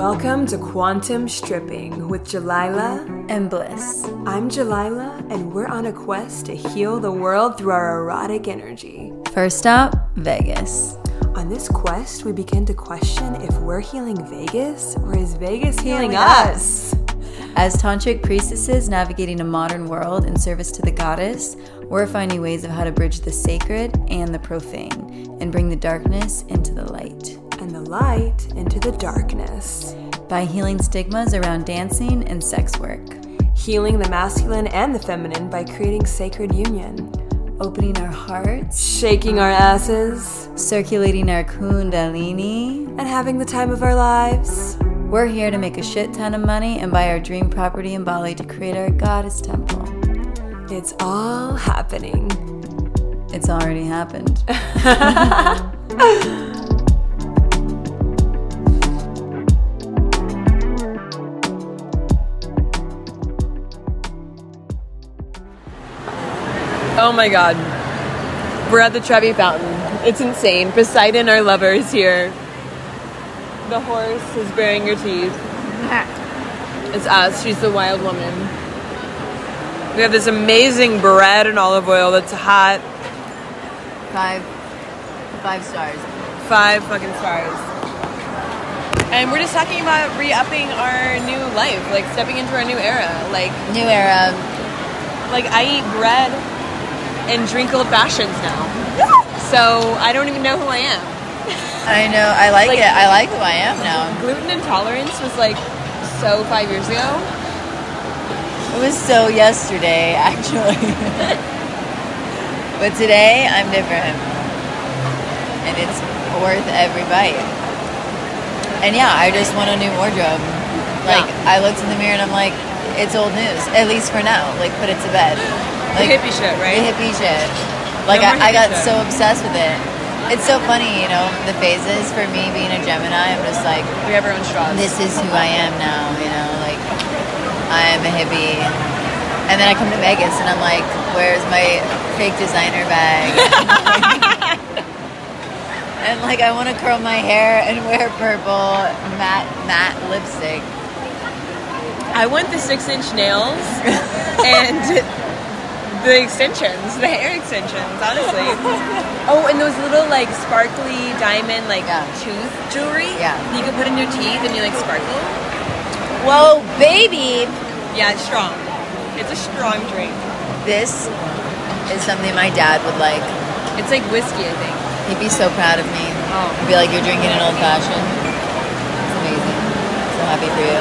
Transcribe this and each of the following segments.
Welcome to Quantum Stripping with Juilaila. and bliss. I'm Juilaila, and we're on a quest to heal the world through our erotic energy. First up, Vegas. On this quest, we begin to question if we're healing Vegas or is Vegas healing, Healing us? As tantric priestesses navigating a modern world in service to the goddess, we're finding ways of how to bridge the sacred and the profane and bring the darkness into the light. Light into the darkness. By healing stigmas around dancing and sex work, Healing the masculine and the feminine by creating sacred union. opening our hearts, Shaking our asses circulating our kundalini. and having the time of our lives. We're here to make a shit ton of money and buy our dream property in Bali to create our goddess temple. It's all happening. It's already happened. Oh my god. We're at the Trevi Fountain. It's insane. Poseidon, our lover, is here. The horse is bearing her teeth. It's us. She's the wild woman. We have this amazing bread and olive oil that's hot. Five, five stars. Five fucking stars. And we're just talking about re-upping our new life, like stepping into our new era. Like, New era. like I eat bread and drink old fashions now. So I don't even know who I am. I know. I like, Like- it. I like who I am now. Gluten intolerance was like so five years ago. It was so yesterday, actually. but today, I'm different. And it's worth every bite. And yeah, I just want a new wardrobe. Like, Yeah. I looked in the mirror and I'm like, it's old news. At least for now. Like, put it to bed. The hippie shit, the right? hippie shit. Like, No I, I got shit. so obsessed with it. It's so funny, you know, the phases for me being a Gemini. I'm just like, We have our own straws. this is who I am now, you know, like I am a hippie. And then I come to Vegas and I'm like, where's my fake designer bag? and like I want to curl my hair and wear purple matte matte lipstick. I want the six inch nails and the extensions, the hair extensions, honestly. Oh, and those little like sparkly diamond like Yeah. tooth jewelry. Yeah. You can put in your teeth and you like sparkle. Whoa, baby! Yeah, it's strong. It's a strong drink. This is something my dad would like. It's like whiskey, I think. He'd be so proud of me. Oh. He'd be like, you're drinking an old fashioned. It's amazing. So happy for you.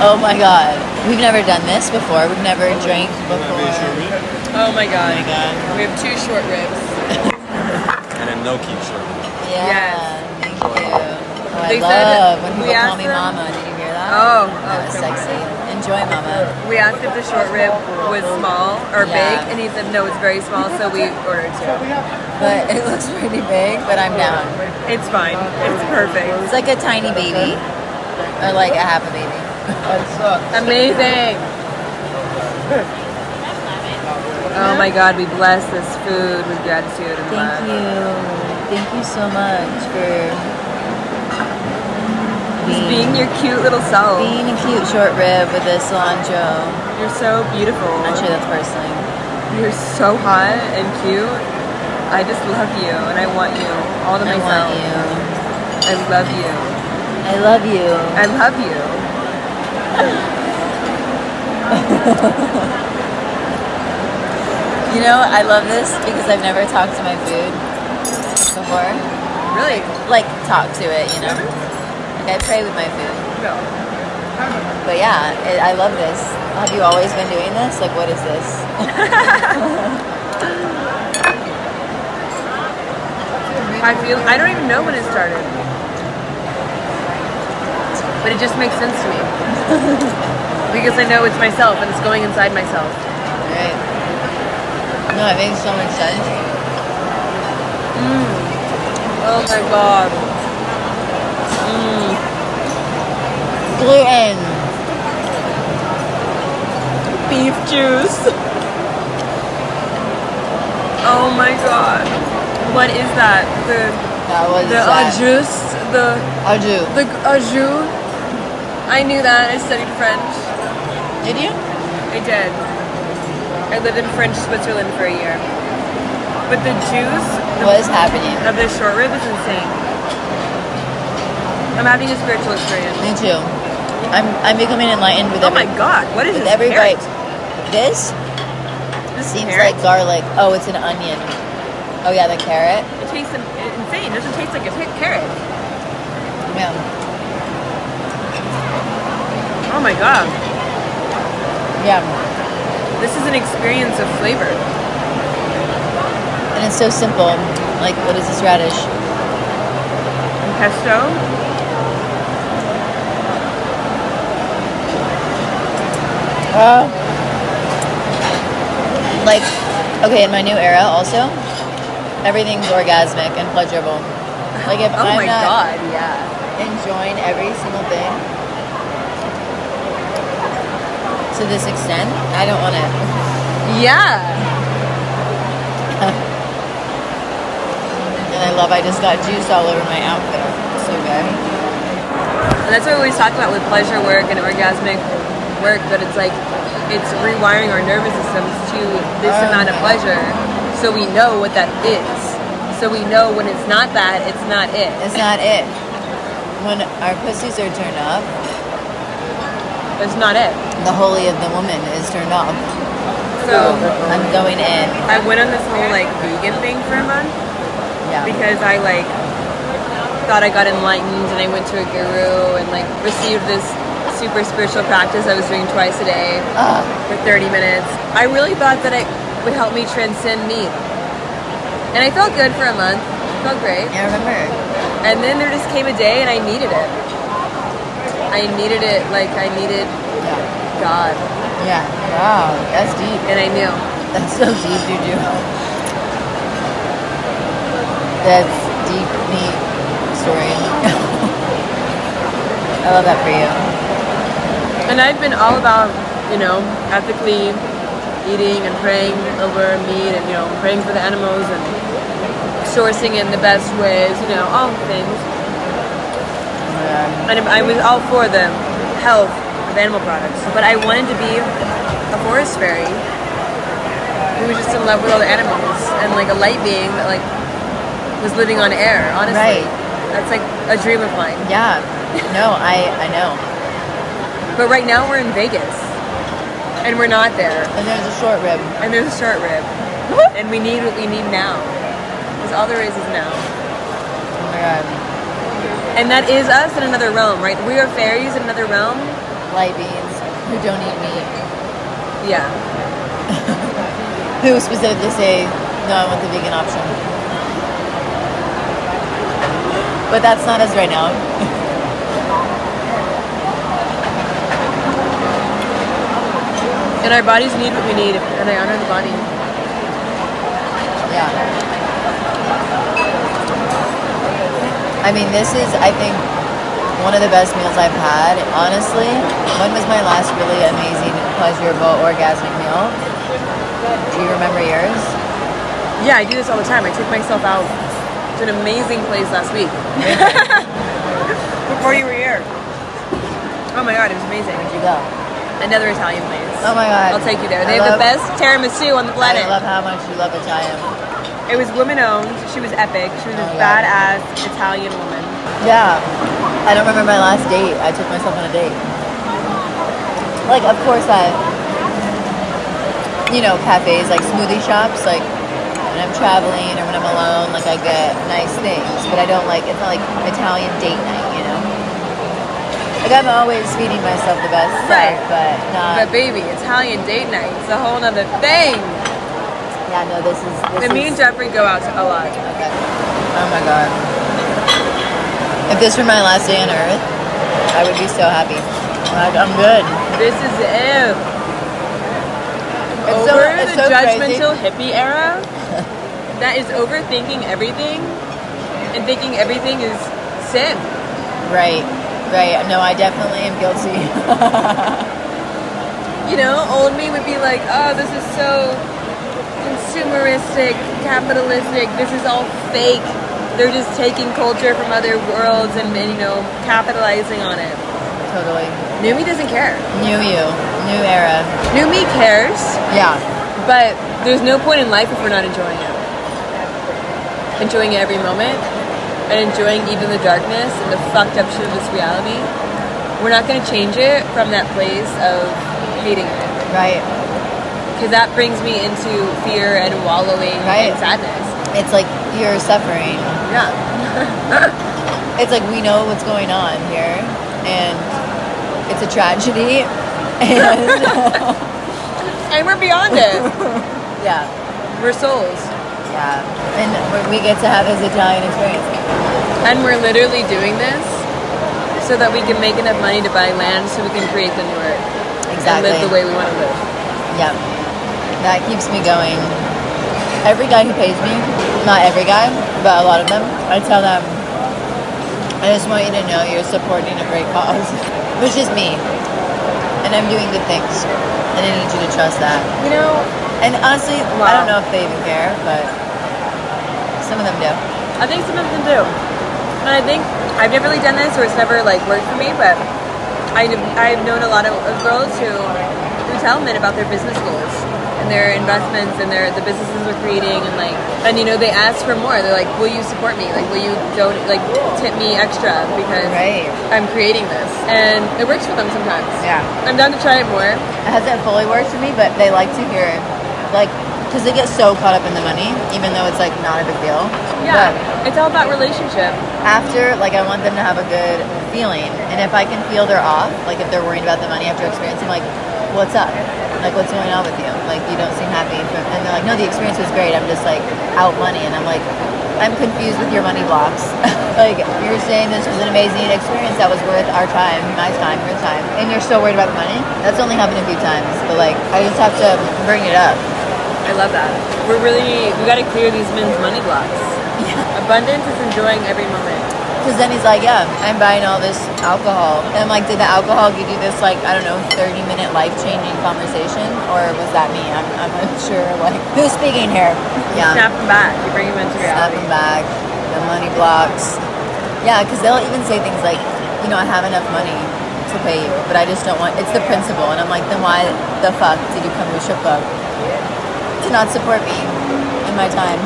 Oh my god. We've never done this before. We've never drank before. Oh my god. Oh my God. We have two short ribs. And a gnocchi short. Yeah. Yes. Thank you. Oh, I They said love when people call me them- mama. Did you hear that? Oh, That oh, was so sexy. Enjoy, mama. We asked if the short rib was small or Yeah. big, and he said no, it's very small, so we ordered two. But it looks pretty big, but I'm down. It's fine. It's perfect. It's like a tiny baby. Or like a half a baby. Amazing. Oh my god, we bless this food with gratitude and Thank love. you. Thank you so much for Just being your cute little self. being a cute short rib with a cilantro. You're so beautiful. I'm sure that's personally. You're so hot and cute. I just love you and I want you all to I want you. I love you. I love you. I love you. You know, I love this because I've never talked to my food before. Really? Like, talk to it, you know? Like, I pray with my food. No. But yeah, it, I love this. Have you always been doing this? Like, what is this? I feel I don't even know when it started. But it just makes sense to me. because I know it's myself and it's going inside myself. Right. No, it makes so much sense. Mm. Oh my god. Mmm. Gluten. Beef juice. Oh my god. What is that? The That was The that. ajus, the Aju. the ajou. I knew that. I studied French. Did you? I did. I lived in French Switzerland for a year. But the juice What is happening? of this short rib is insane. I'm having a spiritual experience. Me too. I'm I'm becoming enlightened with Oh every my god, what is with this? every carrot? bite. This This seems carrot? like garlic. Oh, it's an onion. Oh yeah, the carrot. It tastes insane. It doesn't taste like a carrot. Yeah. Oh my god. Yeah. This is an experience of flavor. And it's so simple. Like what is this radish? And pesto. Uh, like, okay, in my new era, also, everything's orgasmic and pleasurable. Like, if Oh I'm my not god, yeah. enjoying every single thing to this extent, I don't want it. Yeah. And I love, I just got juice all over my outfit. So good. And that's what we always talk about with pleasure work and orgasmic work, but it's like it's rewiring our nervous systems to this Oh amount of pleasure so we know what that is. So we know when it's not that, it's not it. It's not it. When our pussies are turned up, It's not it. the holy of the woman is turned off. So I'm going in. I went on this whole like vegan thing for a month Yeah. because I like thought I got enlightened and I went to a guru and like received this super spiritual practice I was doing twice a day Ugh. for 30 minutes. I really thought that it would help me transcend meat. And I felt good for a month. Felt great. Yeah, I remember. And then there just came a day and I needed it. I needed it like I needed Yeah. God. Yeah. Wow. That's deep. And I knew. That's so deep, Juju. That's deep, neat story. I love that for you. And I've been all about, you know, ethically eating and praying over meat and, you know, praying for the animals and sourcing in the best ways, you know, all things. And I was all for the health of animal products. But I wanted to be a forest fairy who was just in love with all the animals and like a light being that like was living on air, honestly. Right. That's like a dream of mine. Yeah. No, I I know. But right now we're in Vegas. And we're not there. And there's a short rib. And there's a short rib. and we need what we need now. Because all there is is now. And that is us in another realm, right? We are fairies in another realm. Light beings who don't eat meat. Yeah. Who specifically say, no, I want the vegan option. But that's not us right now. And our bodies need what we need, and I honor the body. Yeah. I mean, this is, I think, one of the best meals I've had. Honestly, when was my last really amazing, pleasurable, orgasmic meal? Do you remember yours? Yeah, I do this all the time. I took myself out to an amazing place last week. Before you were here. Oh my god, it was amazing. Where'd you go? Another Italian place. Oh my god. I'll take you there. I They have love- the best tiramisu on the planet. I love how much you love Italian. It was woman owned. She was epic. She was Oh, a yeah. badass Italian woman. Yeah. I don't remember my last date. I took myself on a date. Like, of course, I, you know, cafes, like smoothie shops, like when I'm traveling or when I'm alone, like I get nice things, but I don't like, it's not like Italian date night, you know? Like, I'm always feeding myself the best stuff, Right. but not, But baby, Italian date night. It's a whole nother thing. Yeah, no, this is, this And me and Jeffrey go out a lot. okay. Oh my god. If this were my last day on earth, I would be so happy. Like, I'm good. This is it. It's so- Over it's the so crazy. judgmental hippie era, that is overthinking everything and thinking everything is sin. Right, right. No, I definitely am guilty. You know, old me would be like, oh, this is so consumeristic, capitalistic. This is all fake. they're just taking culture from other worlds and, and, you know capitalizing on it. Totally. New me doesn't care. New you. New era. New me cares, Yeah. but there's no point in life if we're not enjoying it. Enjoying every moment and enjoying even the darkness and the fucked up shit of this reality. We're not going to change it from that place of hating it. Right. Because that brings me into fear and wallowing Right. and sadness. It's like you're suffering. Yeah. It's like we know what's going on here, and it's a tragedy. And And we're beyond it. yeah, we're souls. yeah, and we- we get to have this Italian experience. And we're literally doing this so that we can make enough money to buy land so we can create the new earth. Exactly. And live the way we want to live. Yeah, that keeps me going. Every guy who pays me, not every guy, but a lot of them, I tell them, I just want you to know you're supporting a great cause, which is me, and I'm doing good things, and I need you to trust that. You know, And honestly, I don't know if they even care, but some of them do. I think some of them do. And I think I've never really done this or it's never like worked for me, but I, I've known a lot of, of girls who, who tell men about their business goals and their investments and their the businesses they're creating and like and you know they ask for more. They're like, "Will you support me? Like, will you don't like tip me extra because Right. I'm creating this?" And it works for them sometimes. Yeah. I'm down to try it more. It hasn't fully worked for me, but they like to hear, it like, because they get so caught up in the money, even though it's like not a big deal. Yeah, But it's all about relationship. after, like, I want them to have a good feeling, and if I can feel they're off, like if they're worried about the money after experiencing, like, what's up? Like, what's going on with you? Like, you don't seem happy. And they're like, no, the experience was great. I'm just like out money, and I'm like, I'm confused with your money blocks. like, you're saying this was an amazing experience that was worth our time, my time, your time, and you're still worried about the money. That's only happened a few times, but like, I just have to bring it up. I love that. We're really we got to clear these men's money blocks. Abundance is enjoying every moment. Because then he's like, yeah, I'm buying all this alcohol. And I'm like, did the alcohol give you this, like, I don't know, 30 minute life changing conversation? Or was that me? I'm, I'm unsure. Like, who's speaking here? Yeah. Snap them back. You bring them into Snap reality. them back. The money blocks. Yeah, because they'll even say things like, you know, I have enough money to pay you, but I just don't want, it's the principle. And I'm like, then why the fuck did you come to a strip club? To not support me in my time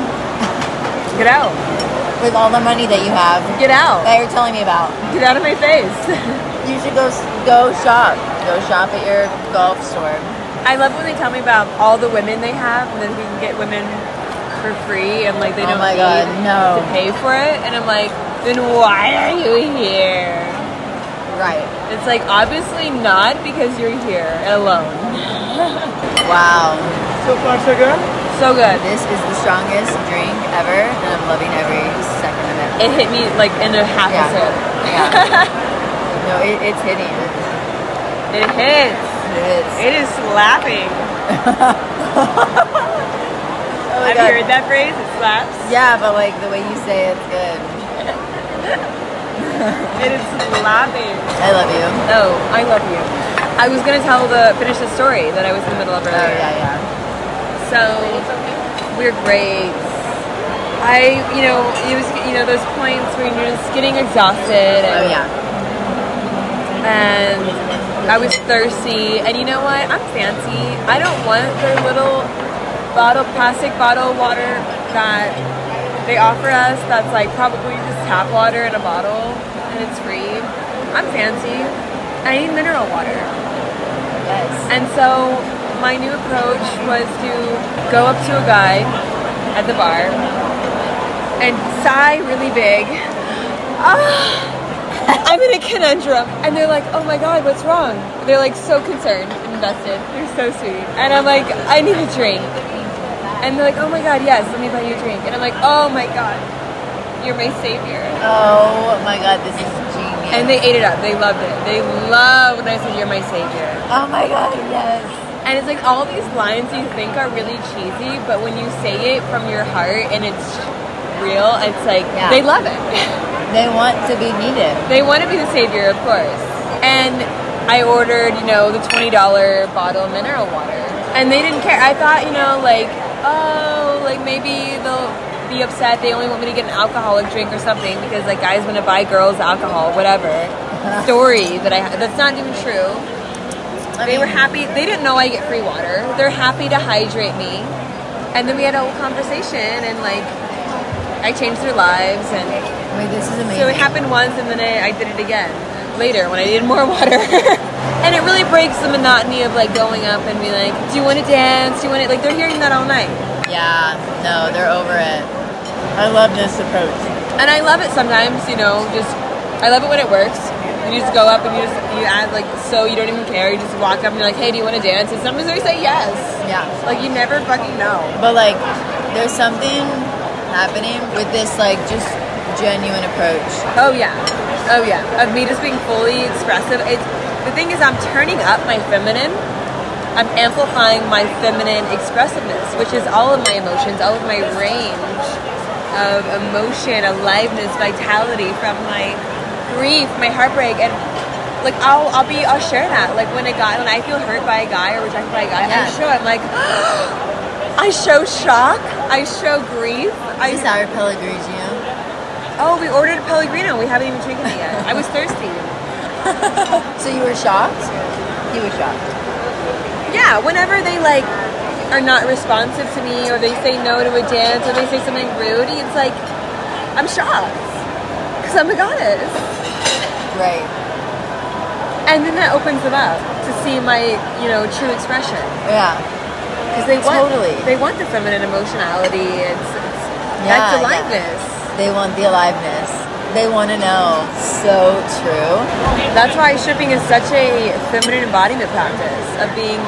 Get out. With all the money that you have Get out. that you're telling me about. Get out of my face. You should go go shop. Go shop at your golf store. I love when they tell me about all the women they have, and then we can get women for free, and like they Oh don't my need God, no. to pay for it. And I'm like, then why are you here? Right. It's like obviously not because you're here alone. Wow. So far, so good. So good. This is the strongest drink ever, and I'm loving every second of it. It hit me like in a half Yeah. a sip. Yeah. no, it, it's hitting. It hits. It is. It is slapping. Oh Have God. you heard that phrase? It slaps. Yeah, but like the way you say it's good. It is slapping. I love you. Oh, I love you. I was gonna tell the finish the story that I was in the middle of earlier. Oh yeah, yeah. So we're great. I, you know, it was, you know, those points where you're just getting exhausted. And, Oh yeah. And I was thirsty. And you know what? I'm fancy. I don't want their little bottle, plastic bottle of water that they offer us. That's like probably just tap water in a bottle, and it's free. I'm fancy. I need mineral water. Yes. And so my new approach was to go up to a guy at the bar and sigh really big. Ah, I'm in a conundrum. And they're like, oh my God, what's wrong? They're like so concerned and invested. They're so sweet. And I'm like, I need a drink. And they're like, oh my God, yes, let me buy you a drink. And I'm like, oh my God, you're my savior. Oh my god, this is genius. And they ate it up. They loved it. They loved when I said, you're my savior. Oh my god, yes. And it's like all these lines you think are really cheesy, but when you say it from your heart and it's real, it's like Yeah. they love it. They want to be needed. they want to be the savior, of course. And I ordered, you know, the twenty dollar bottle of mineral water, and they didn't care. I thought, you know, like oh, like maybe they'll be upset. They only want me to get an alcoholic drink or something because like guys want to buy girls alcohol, whatever. Story that I that's not even true. I They mean, were happy. They didn't know I get free water. They're happy to hydrate me. And then we had a whole conversation and like I changed their lives and Wait, this is amazing. so it happened once and then I, I did it again later when I needed more water. and it really breaks the monotony of like going up and be like, Do you want to dance? Do you want to like they're hearing that all night. Yeah, no, they're over it. I love this approach. And I love it sometimes, you know, just I love it when it works. You just go up and you just you add like so you don't even care. You just walk up and you're like, hey, do you want to dance? And sometimes they say yes. Yeah. Like you never fucking know. But like, there's something happening with this like just genuine approach. Oh yeah, oh yeah. Of me just being fully expressive. It's the thing is I'm turning up my feminine. I'm amplifying my feminine expressiveness, which is all of my emotions, all of my range of emotion, aliveness, vitality from my grief, my heartbreak, and like I'll I'll be I'll share that. Like when a guy when I feel hurt by a guy or rejected by a guy, Yeah. I show I'm like I show shock, I show grief, I Is this our Pellegrino? Oh, we ordered a Pellegrino. We haven't even drinking it yet. I was thirsty. So you were shocked? He was shocked. Yeah, whenever they like are not responsive to me or they say no to a dance or they say something rude, it's like I'm shocked because I'm a goddess. Right. And then that opens them up to see my, you know, true expression. Yeah. Because they want, Totally. they want the feminine emotionality. It's, it's Yeah, that's yeah. aliveness. They want the aliveness. They want to know. So true. That's why shipping is such a feminine embodiment practice of being.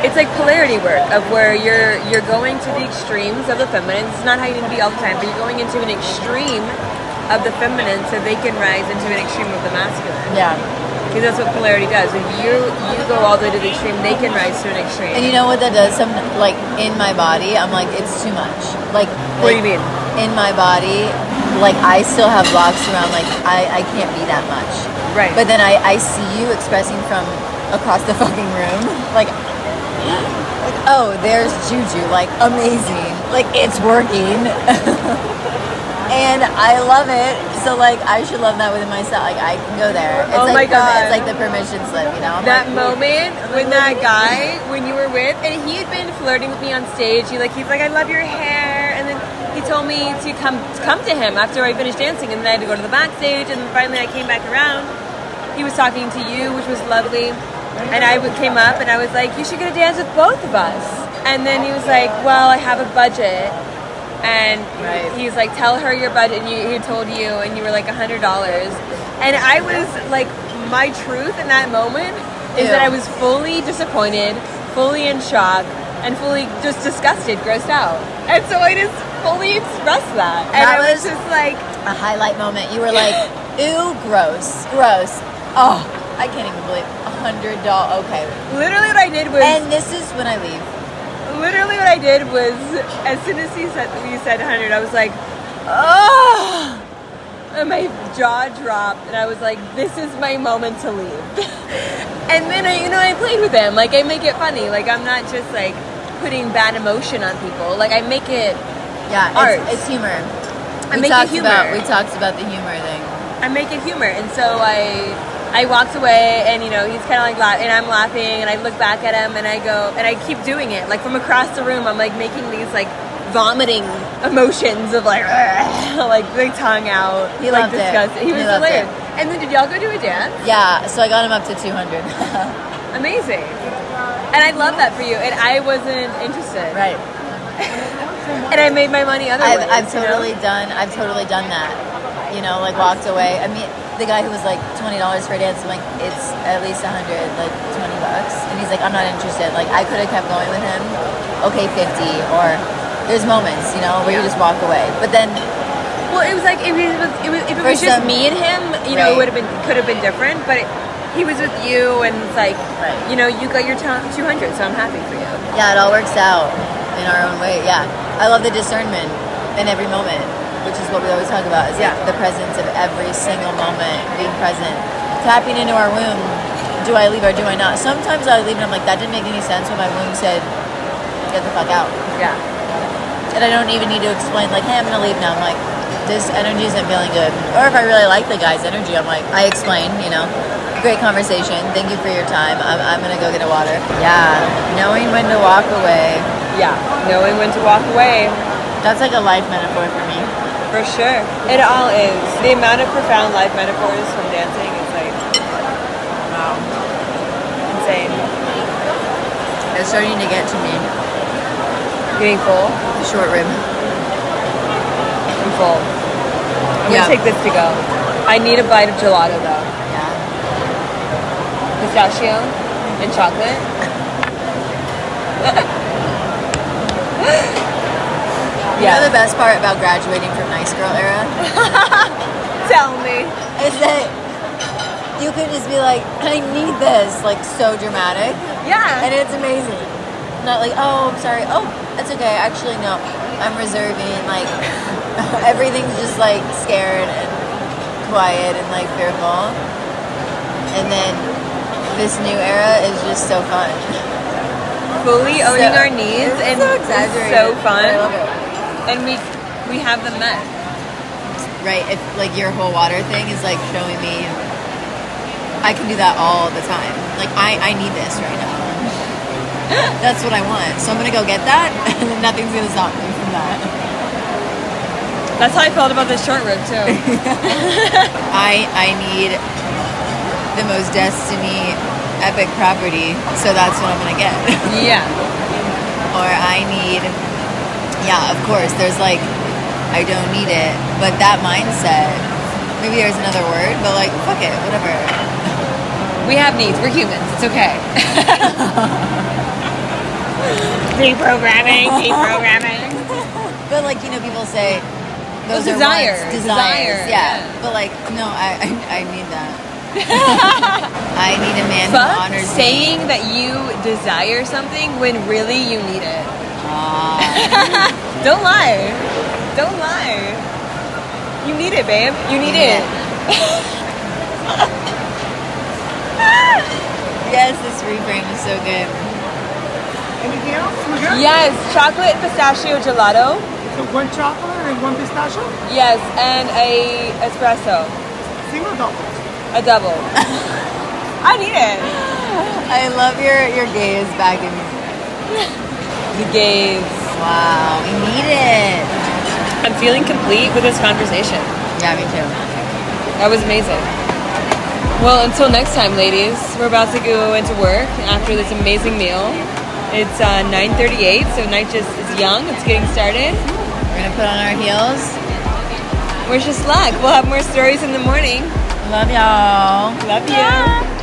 It's like polarity work of where you're you're going to the extremes of the feminine. It's not how you need to be all the time, but you're going into an extreme of the feminine so they can rise into an extreme of the masculine. Yeah. Because that's what polarity does. If you you go all the way to the extreme, they can rise to an extreme. And you know what that does? Some like in my body, I'm like it's too much. Like What do you mean? In my body, like I still have blocks around. Like I I can't be that much. Right. But then I I see you expressing from across the fucking room. Like. Like, oh, there's Juju. Like, amazing. Like, it's working. and I love it. So, like, I should love that within myself. Like, I can go there. It's Oh like my God. It's like the permission slip, you know? I'm that like, moment when that guy when you were with and he had been flirting with me on stage he like he's like i love your hair and then he told me to come to come to him after i finished dancing and then i had to go to the backstage and then finally i came back around he was talking to you which was lovely and I came up and i was like you should get a dance with both of us and then he was like well i have a budget and Right. he's like tell her your budget and you, he told you and you were like a hundred dollars and i was like my truth in that moment is Ew. that i was fully disappointed fully in shock and fully just disgusted grossed out and so i just fully expressed that and That i was was- just like a highlight moment. You were like, ooh, gross, gross. Oh, I can't even believe a hundred dollars. Okay. literally what i did was And this is when I leave. Literally what i did was as soon as he said you said 100 i was like oh and my jaw dropped and i was like this is my moment to leave and then i you know i played with him like i make it funny like i'm not just like putting bad emotion on people like i make it Yeah, Art. it's, it's humor. I we make it humor. about we talked about the humor thing. I make it humor, and so I I walked away, and you know he's kind of like and I'm laughing, and I look back at him, and I go, and I keep doing it, like from across the room, I'm like making these like vomiting emotions of like like the tongue out, He like loved it. disgusted. He was hilarious. it. And then did y'all go do a dance? Yeah, so I got him up to two hundred. Amazing. And I love that for you. And I wasn't interested. right. And I made my money other I've, ways. I've you know? totally done I've totally done that. You know, like walked away. I mean, the guy who was like twenty dollars for a dance, I'm like, it's at least a hundred, like twenty bucks, and he's like, I'm not interested. Like I could have kept going with him. Okay, fifty. Or there's moments, you know, where you just walk away. But then Well, it was like it was, it was if it was just some- me and him, you know, it would have been could have been different. But it, he was with you, and it's like, Right. you know, you got your two hundred, so I'm happy for you. Yeah, it all works out in our own way. Yeah, I love the discernment in every moment, which is what we always talk about. Is like Yeah. the presence of every single moment, being present, tapping into our womb. Do I leave or do I not? Sometimes I leave and I'm like, that didn't make any sense when my womb said, "Get the fuck out." Yeah. and I don't even need to explain like, hey, I'm gonna leave now. I'm like, this energy isn't feeling good. Or if I really like the guy's energy, I'm like, I explain, you know. Great conversation. Thank you for your time. I'm, I'm gonna go get a water. Yeah, knowing when to walk away. Yeah, knowing when to walk away. That's like a life metaphor for me. For sure. It all is. The amount of profound life metaphors from dancing is like, wow. Insane. It's starting to get to me. Getting full? The short rib. I'm full. I'm Yeah. gonna take this to go. I need a bite of gelato though. Yeah. Pistachio and chocolate. You know the best part about graduating from Nice Girl era Tell me. is that you could just be like, I need this, like so dramatic, Yeah. and it's amazing. Not like, oh, I'm sorry. Oh, that's okay. Actually, no, I'm reserving. Like everything's just like scared and quiet and like fearful. And then this new era is just so fun. Fully owning So- our needs and so so but I love fun. And we we have them met. right? If like your whole water thing is like showing me, I can do that all the time. Like I, I need this right now. That's what I want. So I'm gonna go get that, and then nothing's gonna stop me from that. That's how I felt about this short rib too. I I need the most destiny epic property, so that's what I'm gonna get. yeah. or I need, yeah, of course. There's like, I don't need it, but that mindset. Maybe there's another word, but like, fuck it, whatever. We have needs. We're humans. It's okay. Deprogramming, deprogramming. But like you know, people say those Well, are desire, wants, desire, desires, yeah. yeah. But like, no, I I, I need that. I need a man who honors saying me. that you desire something when really you need it. Don't lie. Don't lie. You need it, babe. You need need it. yes, this reframe is so good. Anything else? Yes, chocolate pistachio gelato. So one chocolate and one pistachio? Yes, and a espresso, Single double? a double. I need it. I love your your gaze back in. The gaze. Wow, we need it. I'm feeling complete with this conversation. Yeah, me too. That was amazing. Well, until next time, ladies, we're about to go into work after this amazing meal. It's uh, 9:38, so night just is young. It's getting started. We're gonna put on our heels. Wish us luck. We'll have more stories in the morning. Love y'all. Love you.